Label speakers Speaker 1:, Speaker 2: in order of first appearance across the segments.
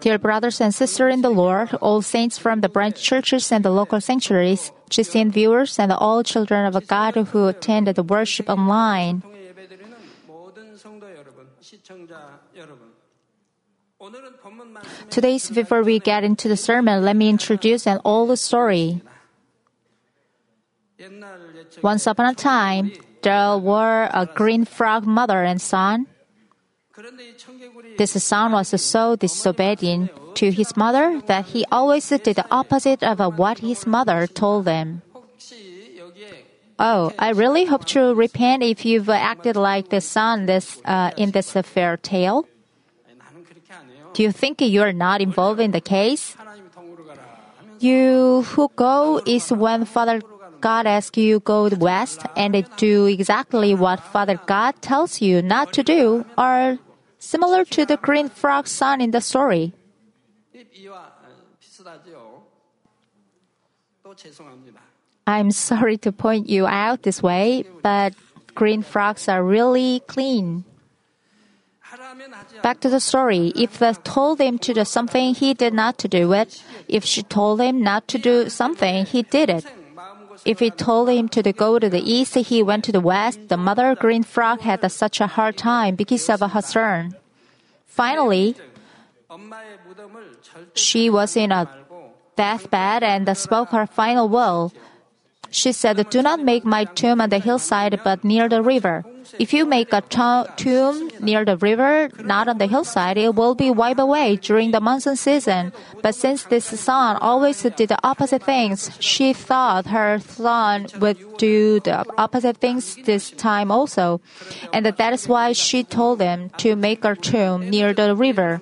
Speaker 1: Dear brothers and sisters in the Lord, all saints from the branch churches and the local sanctuaries, Christian viewers, and all children of God who attend the worship online. Today, before we get into the sermon, let me introduce an old story. Once upon a time, there were a green frog mother and son. This son was so disobedient to his mother that he always did the opposite of what his mother told him. Oh, I really hope to repent if you've acted like the son this, uh, in this fair tale. Do you think you are not involved in the case? You who go is when Father God asks you go west and do exactly what Father God tells you not to do or similar to the green frog son in the story. I'm sorry to point you out this way, but green frogs are really clean. Back to the story. If the told him to do something, he did not to do it. If she told him not to do something, he did it. If he told him to go to the east, he went to the west. The mother green frog had such a hard time because of her son. Finally, she was in a deathbed and spoke her final will. She said, Do not make my tomb on the hillside, but near the river. If you make a to- tomb near the river, not on the hillside, it will be wiped away during the monsoon season. But since this son always did the opposite things, she thought her son would do the opposite things this time also. And that is why she told him to make a tomb near the river.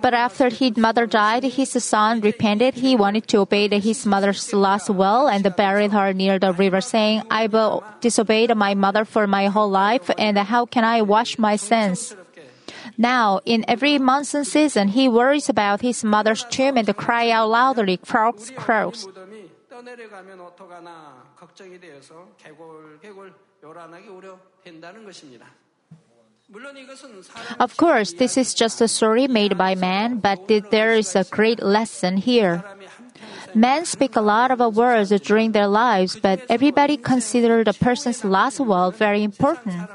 Speaker 1: But after his mother died, his son repented. He wanted to obey his mother's last will and buried her near the river, saying, I've disobeyed my mother for my whole life, and how can I wash my sins? Now, in every monsoon season, he worries about his mother's tomb and cry out loudly, croaks, croaks. Of course, this is just a story made by man, but there is a great lesson here. Men speak a lot of words during their lives, but everybody considers a person's last word very important.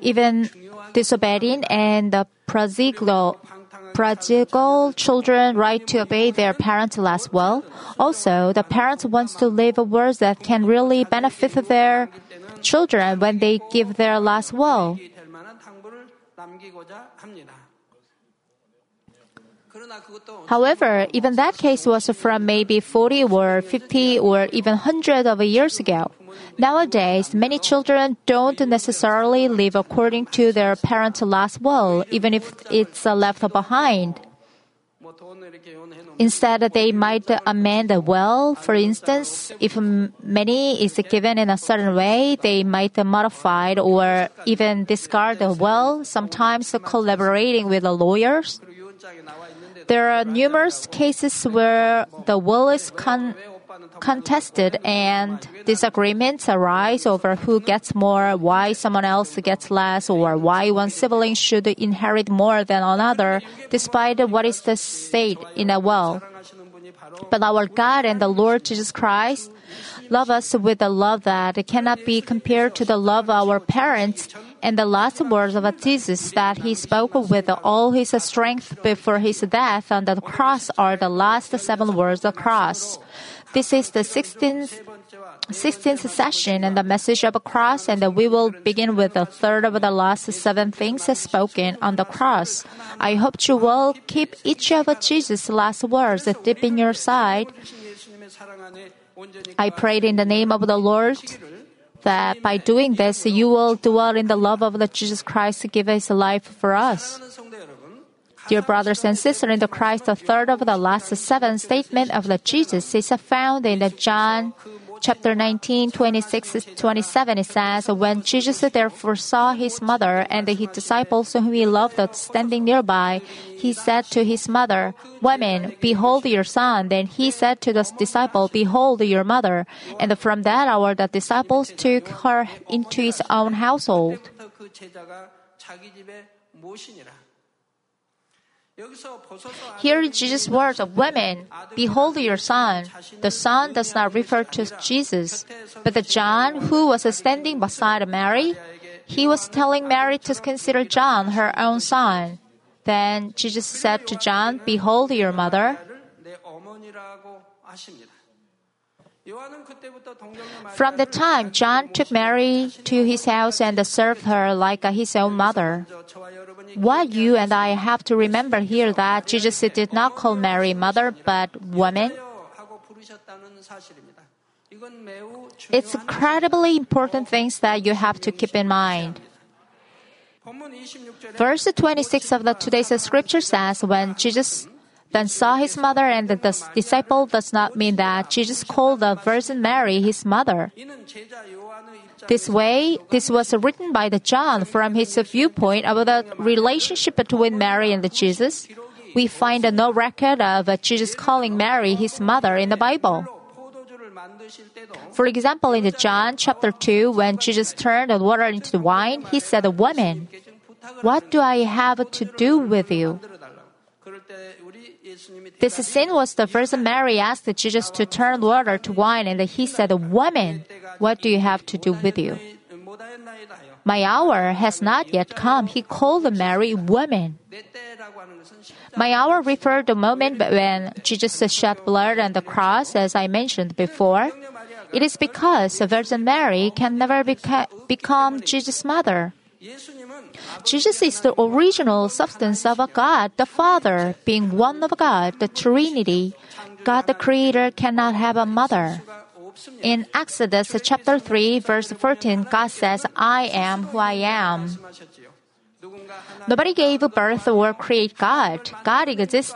Speaker 1: Even disobedient and the prodigal, children right to obey their parents' last will. Also, the parents wants to leave words that can really benefit their children when they give their last will. However, even that case was from maybe 40 or 50 or even 100 of years ago. Nowadays, many children don't necessarily live according to their parents' last will, even if it's left behind. Instead, they might amend a will. For instance, if money is given in a certain way, they might modify or even discard the will, sometimes collaborating with the lawyers. There are numerous cases where the will is con- contested and disagreements arise over who gets more, why someone else gets less, or why one sibling should inherit more than another, despite what is the state in a will. But our God and the Lord Jesus Christ love us with a love that cannot be compared to the love of our parents and the last words of Jesus that he spoke with all his strength before his death on the cross are the last seven words of the cross. This is the 16th, 16th session and the message of the cross, and we will begin with the third of the last seven things spoken on the cross. I hope you will keep each of Jesus' last words deep in your side. I prayed in the name of the Lord that by doing this, you will dwell in the love of the Jesus Christ who gave his life for us. Dear brothers and sisters in the Christ, the third of the last seven statement of the Jesus is found in the John chapter 19, 26, 27. It says, When Jesus therefore saw his mother and his disciples whom he loved standing nearby, he said to his mother, Women, behold your son. Then he said to the disciple, Behold your mother. And from that hour the disciples took her into his own household. Here is Jesus' words of women Behold your son. The son does not refer to Jesus, but the John who was standing beside Mary. He was telling Mary to consider John her own son. Then Jesus said to John, Behold your mother. From the time John took Mary to his house and served her like his own mother, what you and I have to remember here that Jesus did not call Mary mother but woman. It's incredibly important things that you have to keep in mind. Verse 26 of the today's scripture says, When Jesus then saw his mother and the disciple does not mean that Jesus called the Virgin Mary his mother. This way, this was written by the John from his viewpoint about the relationship between Mary and Jesus. We find no record of Jesus calling Mary his mother in the Bible. For example, in the John chapter 2, when Jesus turned the water into wine, he said, Woman, what do I have to do with you? This sin was the first Mary asked Jesus to turn water to wine, and he said, Woman, what do you have to do with you? My hour has not yet come. He called Mary woman. My hour referred the moment when Jesus shed blood on the cross, as I mentioned before. It is because Virgin Mary can never beca- become Jesus' mother. Jesus is the original substance of God, the Father, being one of God, the Trinity. God the Creator cannot have a mother. In Exodus chapter 3, verse 14, God says, I am who I am. Nobody gave birth or created God. God exists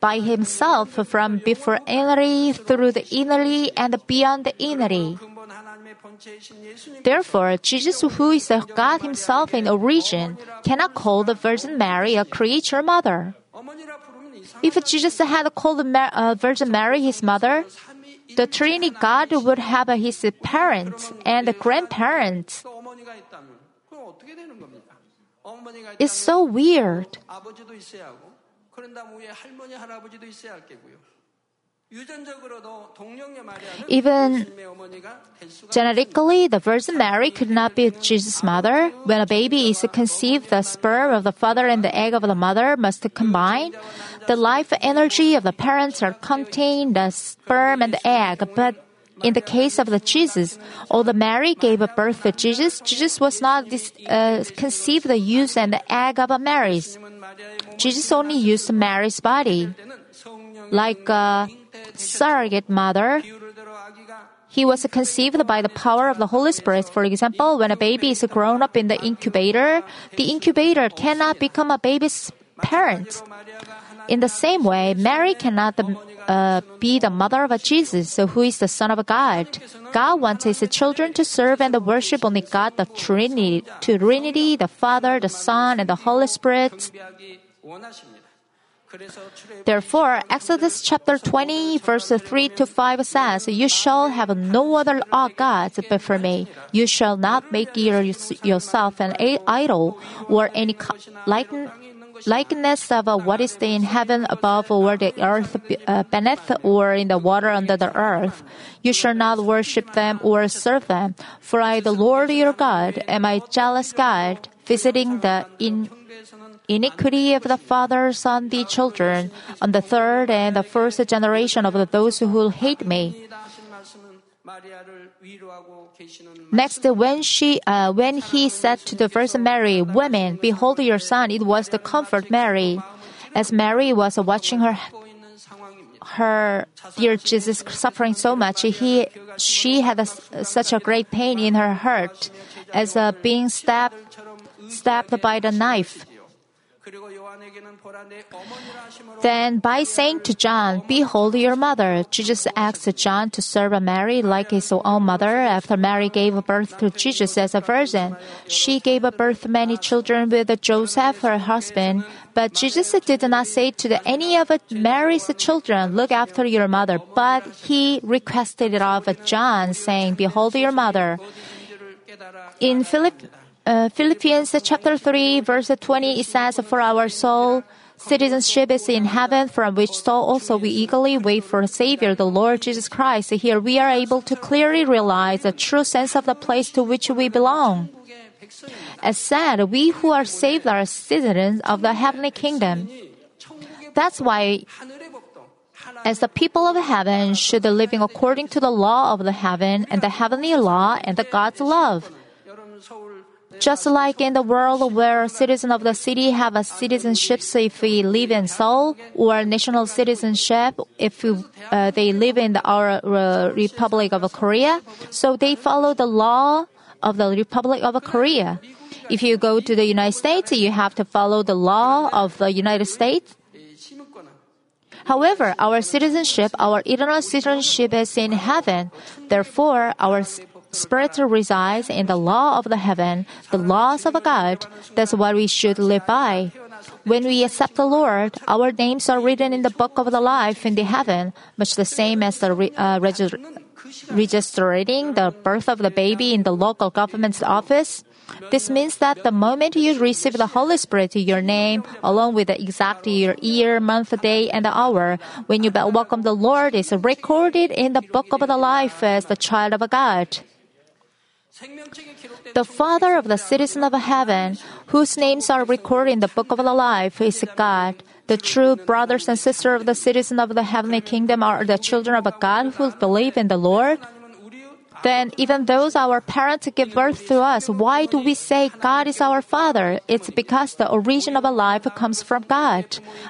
Speaker 1: by himself from before innerly, through the innerly, and beyond the innerly. Therefore, Jesus, who is God Himself in origin, cannot call the Virgin Mary a creature mother. If Jesus had called the uh, Virgin Mary his mother, the Trinity God would have his parents and grandparents. It's so weird. Even genetically, the Virgin Mary could not be Jesus' mother. When a baby is conceived, the sperm of the father and the egg of the mother must combine. The life energy of the parents are contained the sperm and the egg, but in the case of the Jesus, although Mary gave birth to Jesus, Jesus was not uh, conceived the use and the egg of Mary's. Jesus only used Mary's body, like. Uh, surrogate mother, he was conceived by the power of the Holy Spirit. For example, when a baby is grown up in the incubator, the incubator cannot become a baby's parent. In the same way, Mary cannot uh, be the mother of Jesus, who is the Son of God. God wants His children to serve and worship only God, the Trinity, Trinity, the Father, the Son, and the Holy Spirit. Therefore, Exodus chapter 20, verse 3 to 5 says, You shall have no other gods before me. You shall not make yourself an idol or any likeness of what is in heaven above or the earth uh, beneath or in the water under the earth. You shall not worship them or serve them, for I, the Lord your God, am a jealous God, visiting the in iniquity of the fathers on the children, on the third and the first generation of those who hate me. Next, when she, uh, when he said to the Virgin Mary, "Women, behold your son," it was the comfort Mary. As Mary was watching her her dear Jesus suffering so much, he, she had a, such a great pain in her heart as uh, being stabbed, stabbed by the knife. Then, by saying to John, "Behold your mother, Jesus asked John to serve Mary like his own mother. After Mary gave birth to Jesus as a virgin, she gave birth many children with Joseph, her husband. But Jesus did not say to any of Mary's children, Look after your mother, but he requested it of John, saying, Behold your mother. In Philip, uh, Philippians chapter 3, verse 20, it says, For our soul citizenship is in heaven, from which so also we eagerly wait for a Savior, the Lord Jesus Christ. Here we are able to clearly realize the true sense of the place to which we belong. As said, we who are saved are citizens of the heavenly kingdom. That's why, as the people of heaven, should living according to the law of the heaven and the heavenly law and the God's love. Just like in the world where citizens of the city have a citizenship if we live in Seoul, or national citizenship if we, uh, they live in the, our uh, Republic of Korea, so they follow the law of the Republic of Korea. If you go to the United States, you have to follow the law of the United States. However, our citizenship, our eternal citizenship is in heaven. Therefore, our spirit resides in the law of the heaven, the laws of God. That's what we should live by. When we accept the Lord, our names are written in the book of the life in the heaven, much the same as the re, uh, registering the birth of the baby in the local government's office. This means that the moment you receive the Holy Spirit, your name, along with the exact year, year, month, day, and the hour, when you welcome the Lord, is recorded in the book of the life as the child of God. The Father of the citizen of heaven, whose names are recorded in the book of the life, is God. The true brothers and sisters of the citizen of the heavenly kingdom are the children of God who believe in the Lord. Then, even those our parents give birth to us, why do we say God is our Father? It's because the origin of a life comes from God.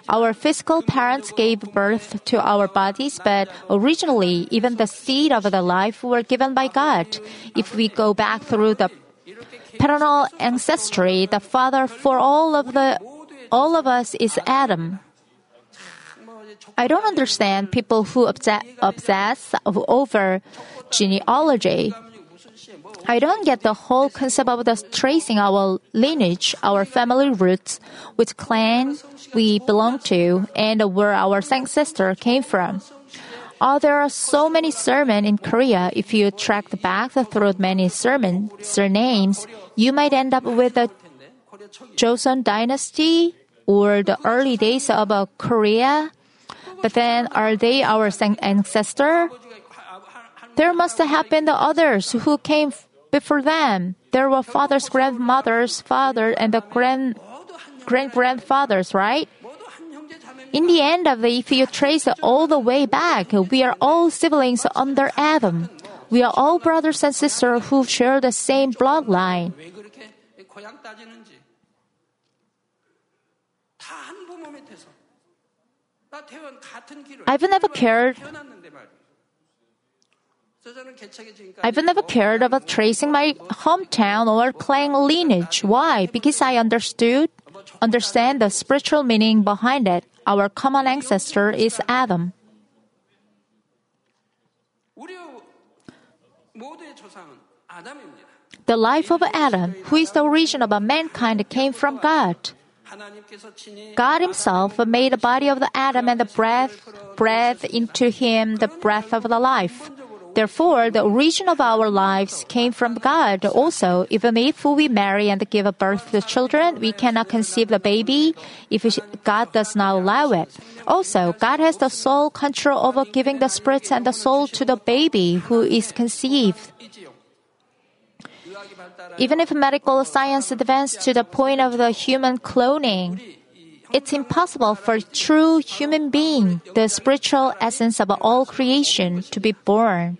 Speaker 1: Our physical parents gave birth to our bodies, but originally, even the seed of the life were given by God. If we go back through the paternal ancestry, the father for all of the all of us is Adam. I don't understand people who obsess over genealogy. I don't get the whole concept of the tracing our lineage, our family roots, which clan we belong to, and where our ancestor came from. Oh, there are so many sermons in Korea. If you track back through many sermon surnames, you might end up with the Joseon dynasty or the early days of Korea. But then, are they our ancestor? There must have been the others who came before them. There were fathers, grandmothers, father, and the grand grandfathers, right? In the end of the, if you trace all the way back, we are all siblings under Adam. We are all brothers and sisters who share the same bloodline. I've never cared. I've never cared about tracing my hometown or clan lineage. Why? Because I understood, understand the spiritual meaning behind it. Our common ancestor is Adam. The life of Adam, who is the origin of mankind, came from God. God Himself made the body of the Adam and the breath, breathed into him the breath of the life. Therefore, the origin of our lives came from God. Also, even if we marry and give birth to children, we cannot conceive the baby if God does not allow it. Also, God has the sole control over giving the spirit and the soul to the baby who is conceived. Even if medical science advanced to the point of the human cloning, it's impossible for a true human being, the spiritual essence of all creation, to be born.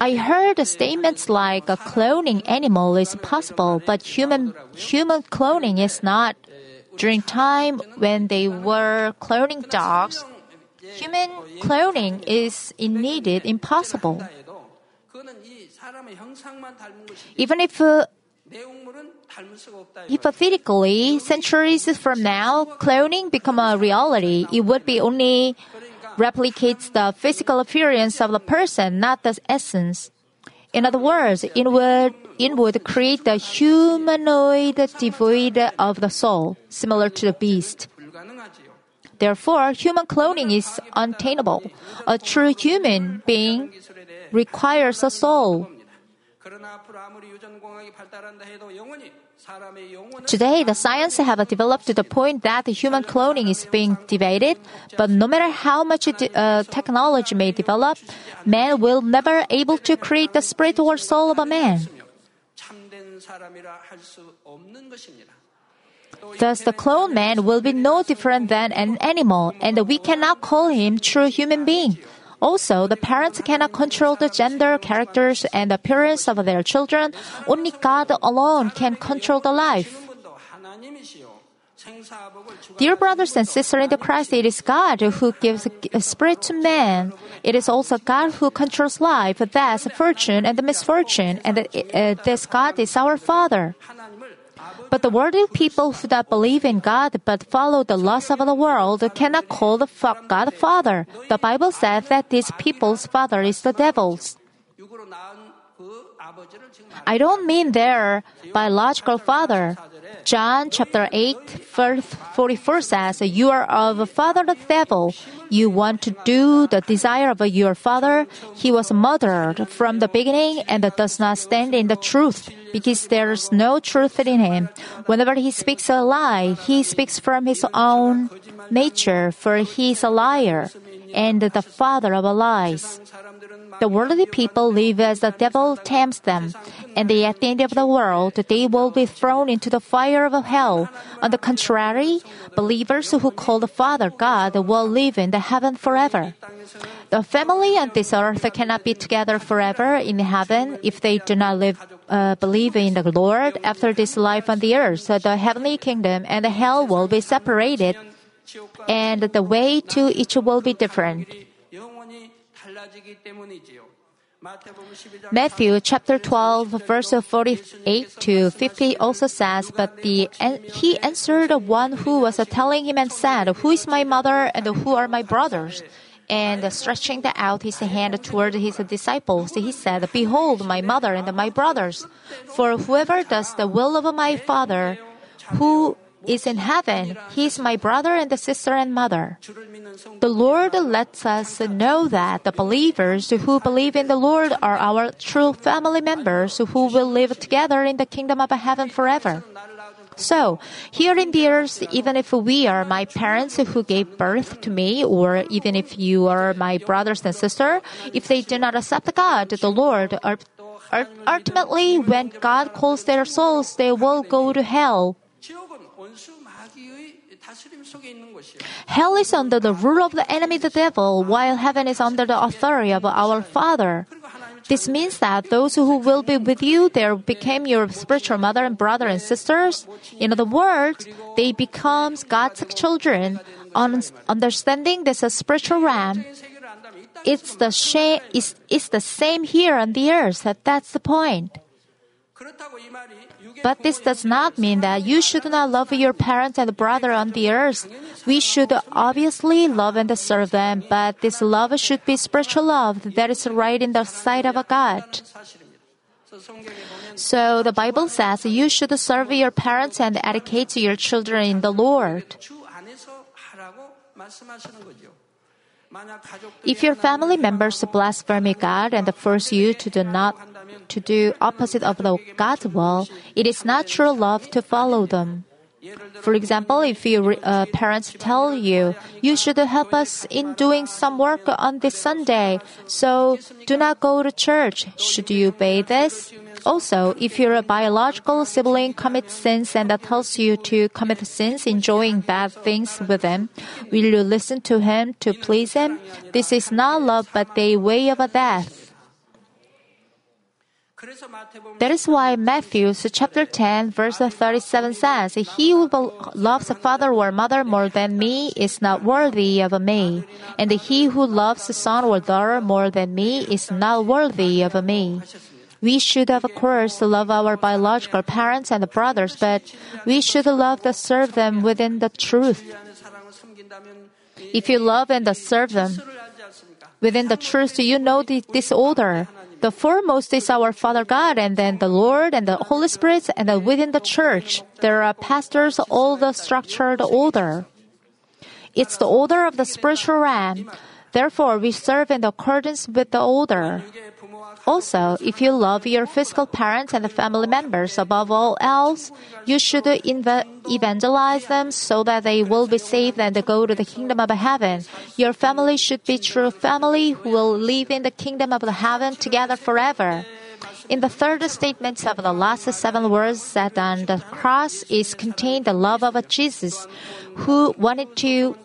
Speaker 1: I heard statements like a cloning animal is possible, but human human cloning is not. During time when they were cloning dogs, human cloning is indeed impossible. Even if uh, hypothetically, centuries from now, cloning become a reality, it would be only replicates the physical appearance of the person, not the essence. In other words, it would, it would create the humanoid devoid of the soul, similar to the beast. Therefore, human cloning is unattainable. A true human being requires a soul. Today, the science have developed to the point that human cloning is being debated, but no matter how much uh, technology may develop, man will never able to create the spirit or soul of a man. Thus, the clone man will be no different than an animal, and we cannot call him true human being. Also, the parents cannot control the gender, characters, and appearance of their children. Only God alone can control the life. Dear brothers and sisters in the Christ, it is God who gives spirit to man. It is also God who controls life, death, fortune, and misfortune, and this God is our Father. But the worldly people who do not believe in God but follow the laws of the world cannot call the God Father. The Bible says that these people's father is the devil's. I don't mean their biological father. John chapter 8, verse 44 says, You are of a father the devil. You want to do the desire of your father. He was murdered from the beginning and does not stand in the truth because there's no truth in him. Whenever he speaks a lie, he speaks from his own nature, for he is a liar and the father of lies. The worldly people live as the devil tempts them, and at the end of the world, they will be thrown into the fire fire of hell. On the contrary, believers who call the Father God will live in the heaven forever. The family and this earth cannot be together forever in heaven if they do not live, uh, believe in the Lord after this life on the earth. So the heavenly kingdom and the hell will be separated, and the way to each will be different. Matthew chapter 12 verse 48 to 50 also says, But the, he answered one who was telling him and said, Who is my mother and who are my brothers? And stretching out his hand toward his disciples, he said, Behold my mother and my brothers. For whoever does the will of my Father, who is in heaven. He is my brother and the sister and mother. The Lord lets us know that the believers who believe in the Lord are our true family members who will live together in the kingdom of heaven forever. So, here in the earth, even if we are my parents who gave birth to me, or even if you are my brothers and sister, if they do not accept God, the Lord, ultimately, when God calls their souls, they will go to hell. Hell is under the rule of the enemy, the devil, while heaven is under the authority of our Father. This means that those who will be with you there became your spiritual mother and brother and sisters. In other words, they become God's children, understanding this spiritual realm. It's the, sh- it's, it's the same here on the earth. That's the point. But this does not mean that you should not love your parents and brother on the earth. We should obviously love and serve them, but this love should be spiritual love that is right in the sight of God. So the Bible says you should serve your parents and educate your children in the Lord. If your family members blaspheme God and force you to do not to do opposite of the God's will, it is true love to follow them. For example, if your uh, parents tell you, you should help us in doing some work on this Sunday, so do not go to church. Should you obey this? Also, if your biological sibling commits sins and tells you to commit sins, enjoying bad things with him, will you listen to him to please him? This is not love, but a way of a death. That is why Matthew chapter 10 verse 37 says, He who loves father or mother more than me is not worthy of me, and he who loves son or daughter more than me is not worthy of me. We should, of course, love our biological parents and brothers, but we should love to serve them within the truth. If you love and serve them within the truth, you know the disorder. The foremost is our Father God, and then the Lord and the Holy Spirit, and then within the church, there are pastors, all the structured order. It's the order of the spiritual realm. Therefore, we serve in accordance with the order. Also, if you love your physical parents and family members above all else, you should evangelize them so that they will be saved and go to the kingdom of heaven. Your family should be true family who will live in the kingdom of heaven together forever. In the third statement of the last seven words that on the cross is contained the love of Jesus, who wanted to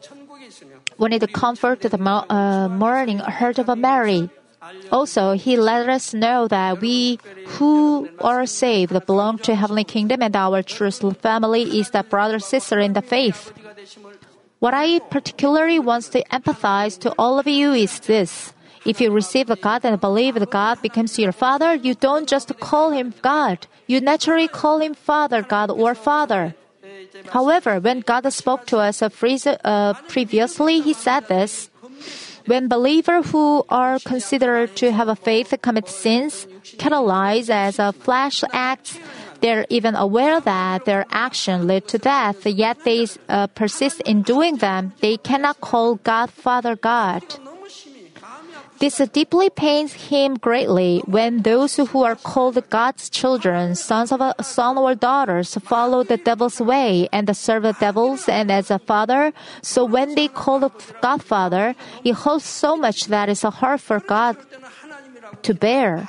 Speaker 1: wanted to comfort the uh, mourning heart of Mary. Also, he let us know that we who are saved belong to heavenly kingdom and our true family is the brother sister in the faith. What I particularly want to emphasize to all of you is this. If you receive God and believe that God becomes your Father, you don't just call Him God. You naturally call Him Father God or Father. However, when God spoke to us uh, previously, He said this. When believers who are considered to have a faith commit sins, catalyzed as a flesh acts, they're even aware that their action led to death, yet they uh, persist in doing them. They cannot call God Father God. This deeply pains him greatly when those who are called God's children, sons of a, son or daughters, follow the devil's way and serve the devils and as a father. So when they call God Father, it holds so much that is hard for God to bear.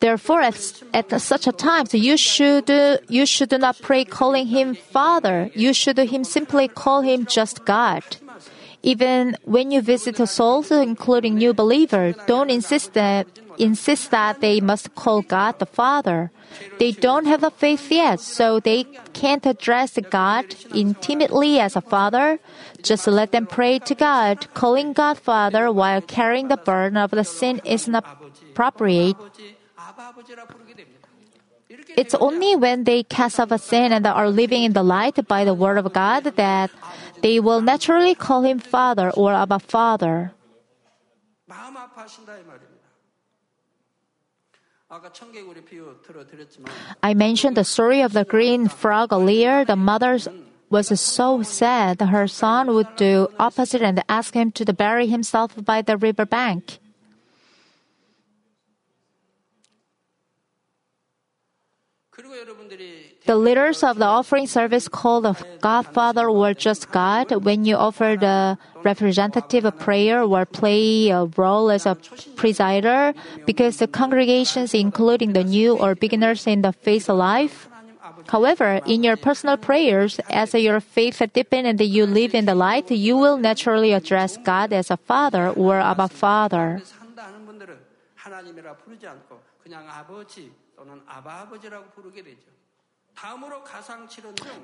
Speaker 1: Therefore, at, at, such a time, so you should you should not pray calling him Father. You should him simply call him just God. Even when you visit souls, including new believer, don't insist that insist that they must call God the Father. They don't have a faith yet, so they can't address God intimately as a Father. Just let them pray to God. Calling God Father while carrying the burden of the sin isn't appropriate. It's only when they cast off a sin and are living in the light by the Word of God that they will naturally call him Father or Abba Father. I mentioned the story of the green frog earlier. The mother was so sad that her son would do opposite and ask him to bury himself by the river bank.
Speaker 2: 그리고 여러분들이
Speaker 1: The leaders of the offering service called the Godfather or just God. When you offer the representative prayer or play a role as a presider, because the congregations, including the new or beginners in the faith life,
Speaker 2: 하나님 아버지
Speaker 1: However, in your personal prayers, as your faith deepens and you live in the light, you will naturally address God as a Father or Abba Father.
Speaker 2: 산다 하는 분들은 하나님이라 부르지 않고 그냥 아버지 또는 아바 아버지라고 부르게 되죠.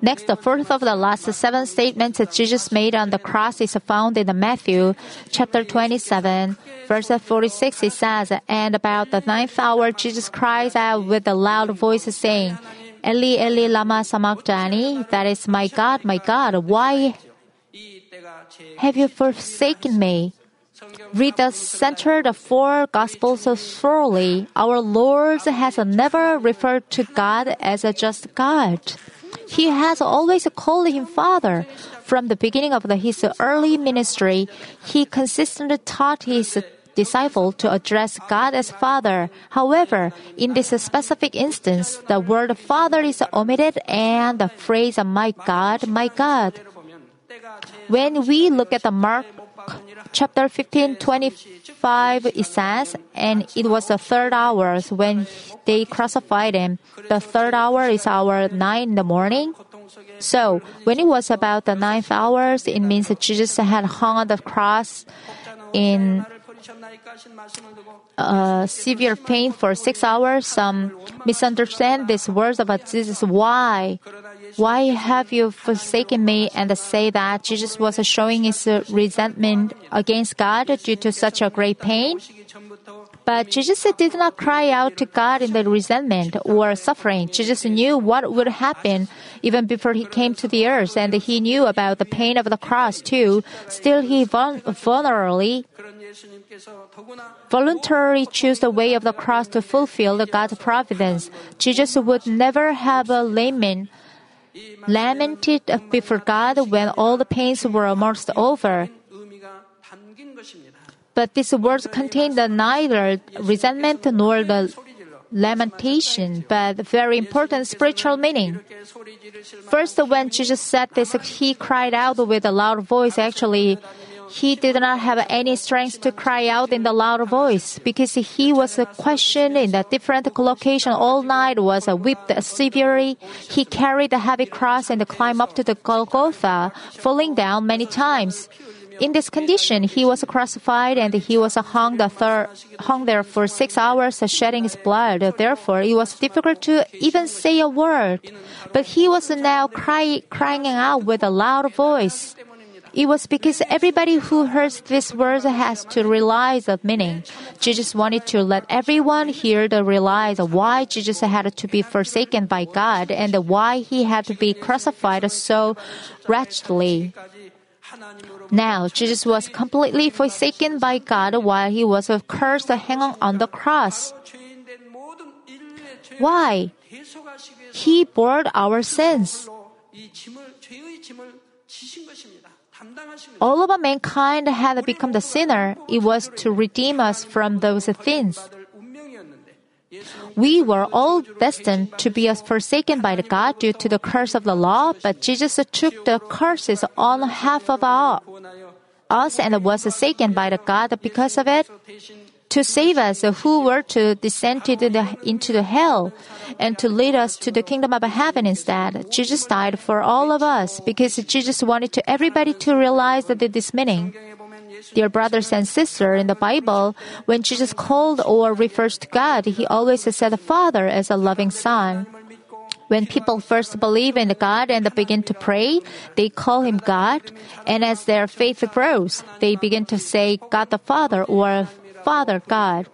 Speaker 1: Next, the fourth of the last seven statements that Jesus made on the cross is found in Matthew chapter 27, verse 46. It says, And about the ninth hour, Jesus cries out with a loud voice, saying, Eli, Eli, lama sabachthani? That is, my God, my God, why have you forsaken me? read the center the four Gospels so thoroughly, our Lord has never referred to God as a just God. He has always called him Father. From the beginning of the, his early ministry, he consistently taught his disciple to address God as Father. However, in this specific instance, the word Father is omitted and the phrase My God, My God. When we look at the Mark chapter 15, 25, it says, And it was the third hour when they crucified him. The third hour is our nine in the morning. So, when it was about the ninth hours, it means that Jesus had hung on the cross in uh, severe pain for six hours, some misunderstand these words about Jesus. Why? Why have you forsaken me? And say that Jesus was showing his resentment against God due to such a great pain? But Jesus did not cry out to God in the resentment or suffering. Jesus knew what would happen even before he came to the earth, and he knew about the pain of the cross too. Still, he
Speaker 2: voluntarily,
Speaker 1: voluntarily chose the way of the cross to fulfill God's providence. Jesus would never have a layman lamented before God when all the pains were almost over. But these words contain neither resentment nor the lamentation, but very important spiritual meaning. First, when Jesus said this, he cried out with a loud voice. Actually, he did not have any strength to cry out in the loud voice because he was questioned in a different location all night, was whipped severely. He carried a heavy cross and climbed up to the Golgotha, falling down many times. In this condition, he was crucified and he was hung, the thir- hung there for six hours, shedding his blood. Therefore, it was difficult to even say a word. But he was now cry- crying out with a loud voice. It was because everybody who hears these words has to realize the meaning. Jesus wanted to let everyone hear the realize why Jesus had to be forsaken by God and why he had to be crucified so wretchedly. Now, Jesus was completely forsaken by God while he was cursed hanging on the cross. Why? He bore our sins. All of mankind had become the sinner. It was to redeem us from those
Speaker 2: things.
Speaker 1: We were all destined to be forsaken by the God due to the curse of the law, but Jesus took the curses on half of our, us and was forsaken by the God because of it to save us who were to descend into the, into the hell and to lead us to the kingdom of heaven instead. Jesus died for all of us because Jesus wanted to everybody to realize that this meaning. Dear brothers and sisters, in the Bible, when Jesus called or refers to God, he always said Father as a loving son. When people first believe in God and begin to pray, they call him God, and as their faith grows, they begin to say God the Father or Father God.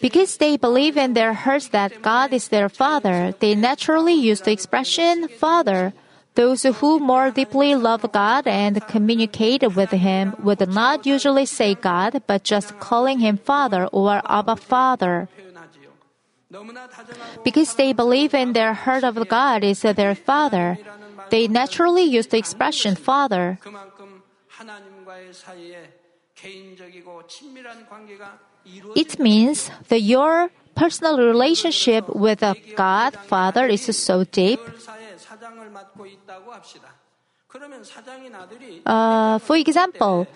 Speaker 1: Because they believe in their hearts that God is their Father, they naturally use the expression Father. Those who more deeply love God and communicate with Him would not usually say God, but just calling Him Father or Abba Father. Because they believe in their heart of God is their Father, they naturally use the expression Father. It means that your personal relationship with the God Father is so deep uh, for example,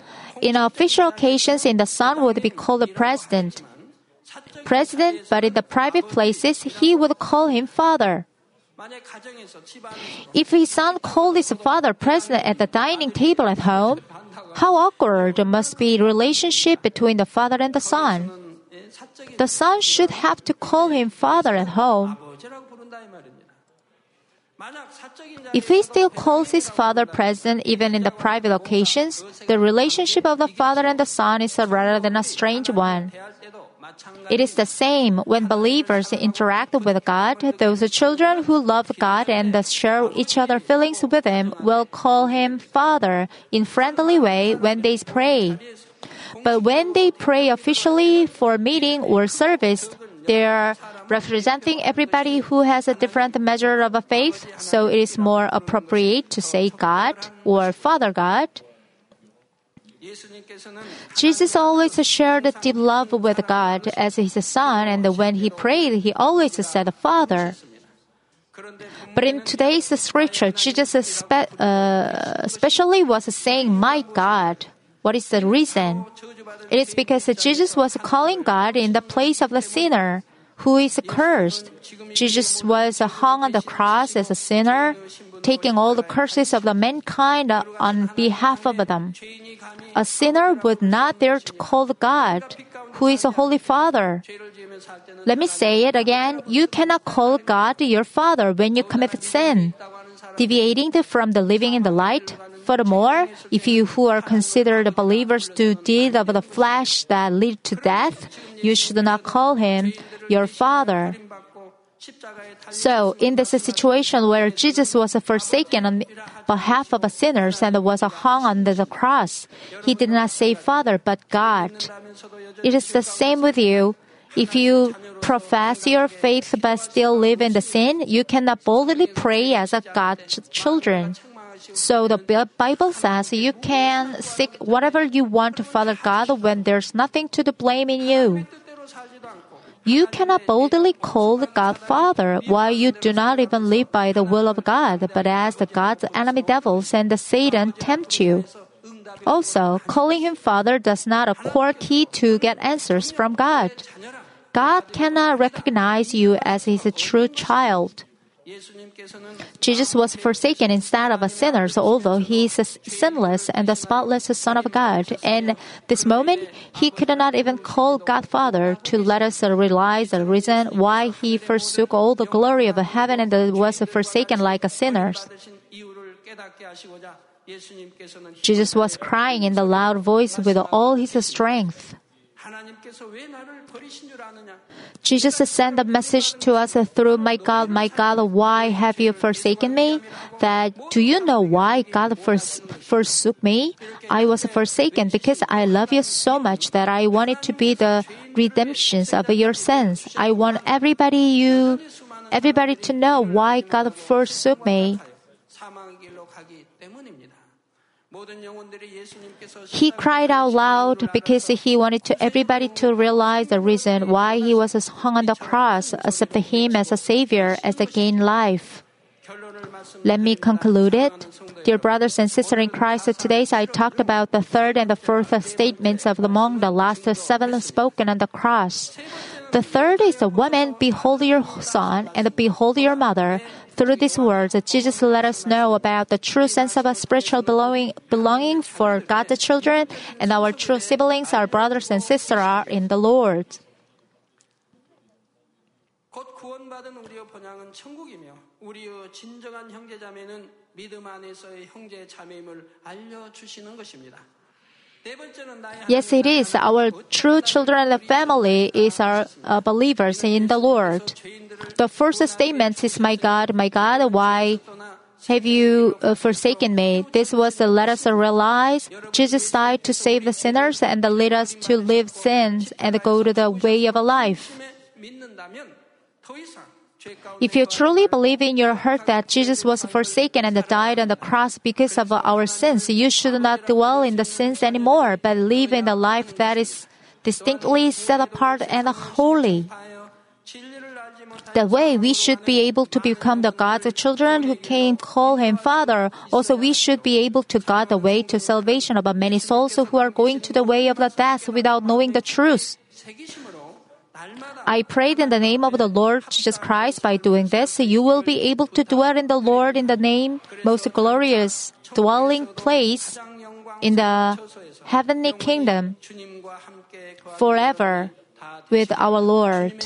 Speaker 1: in official occasions in the son would be called the president. President, but in the private places, he would call him father. If his son called his father president at the dining table at home, how awkward must be relationship between the father and the son. The son should have to call him father at home. If he still calls his father president even in the private occasions, the relationship of the father and the son is a rather than a strange one. It is the same when believers interact with God. Those children who love God and share each other feelings with Him will call Him Father in friendly way when they pray. But when they pray officially for meeting or service, they are representing everybody who has a different measure of a faith, so it is more appropriate to say God or Father God. Jesus always shared deep love with God as his son, and when he prayed, he always said Father. But in today's scripture, Jesus spe- uh, especially was saying, My God. What is the reason? It is because Jesus was calling God in the place of the sinner who is cursed. Jesus was hung on the cross as a sinner, taking all the curses of the mankind on behalf of them. A sinner would not dare to call God, who is a holy father. Let me say it again. You cannot call God your father when you commit sin, deviating from the living in the light. Furthermore, if you who are considered believers do deeds of the flesh that lead to death, you should not call him your father. So, in this situation where Jesus was forsaken on behalf of sinners and was hung on the cross, he did not say Father but God. It is the same with you. If you profess your faith but still live in the sin, you cannot boldly pray as a God's children. So the Bible says you can seek whatever you want to Father God when there's nothing to blame in you. You cannot boldly call God Father while you do not even live by the will of God, but as the God's enemy devils and Satan tempt you. Also, calling him Father does not a core key to get answers from God. God cannot recognize you as his true child. Jesus was forsaken instead of a sinner, although he is sinless and the spotless Son of God. And this moment, he could not even call God Father to let us realize the reason why he forsook all the glory of heaven and was forsaken like a sinner. Jesus was crying in the loud voice with all his strength. Jesus sent a message to us through My God, my God, why have you forsaken me? That do you know why God fors- forsook me? I was forsaken because I love you so much that I wanted to be the redemptions of your sins. I want everybody you everybody to know why God forsook me. He cried out loud because he wanted to everybody to realize the reason why he was hung on the cross, accept him as a savior, as a gain life. Let me conclude it. Dear brothers and sisters in Christ, today I talked about the third and the fourth statements of the among the last seven spoken on the cross. The third is the woman, behold your son, and behold your mother. Through these words, Jesus let us know about the true sense of a spiritual belonging, belonging for God's children, and our true siblings, our brothers and sisters, are in the Lord. Yes, it is. Our true children and family is our uh, believers in the Lord. The first statement is, My God, my God, why have you uh, forsaken me? This was to let us realize Jesus died to save the sinners and lead us to live sins and go to the way of life. If you truly believe in your heart that Jesus was forsaken and died on the cross because of our sins, you should not dwell in the sins anymore, but live in the life that is distinctly set apart and holy. That way, we should be able to become the God's children who can call Him Father. Also, we should be able to guide the way to salvation of many souls who are going to the way of the death without knowing the truth. I prayed in the name of the Lord Jesus Christ. By doing this, you will be able to dwell in the Lord in the name, most glorious dwelling place in the heavenly kingdom forever with our Lord.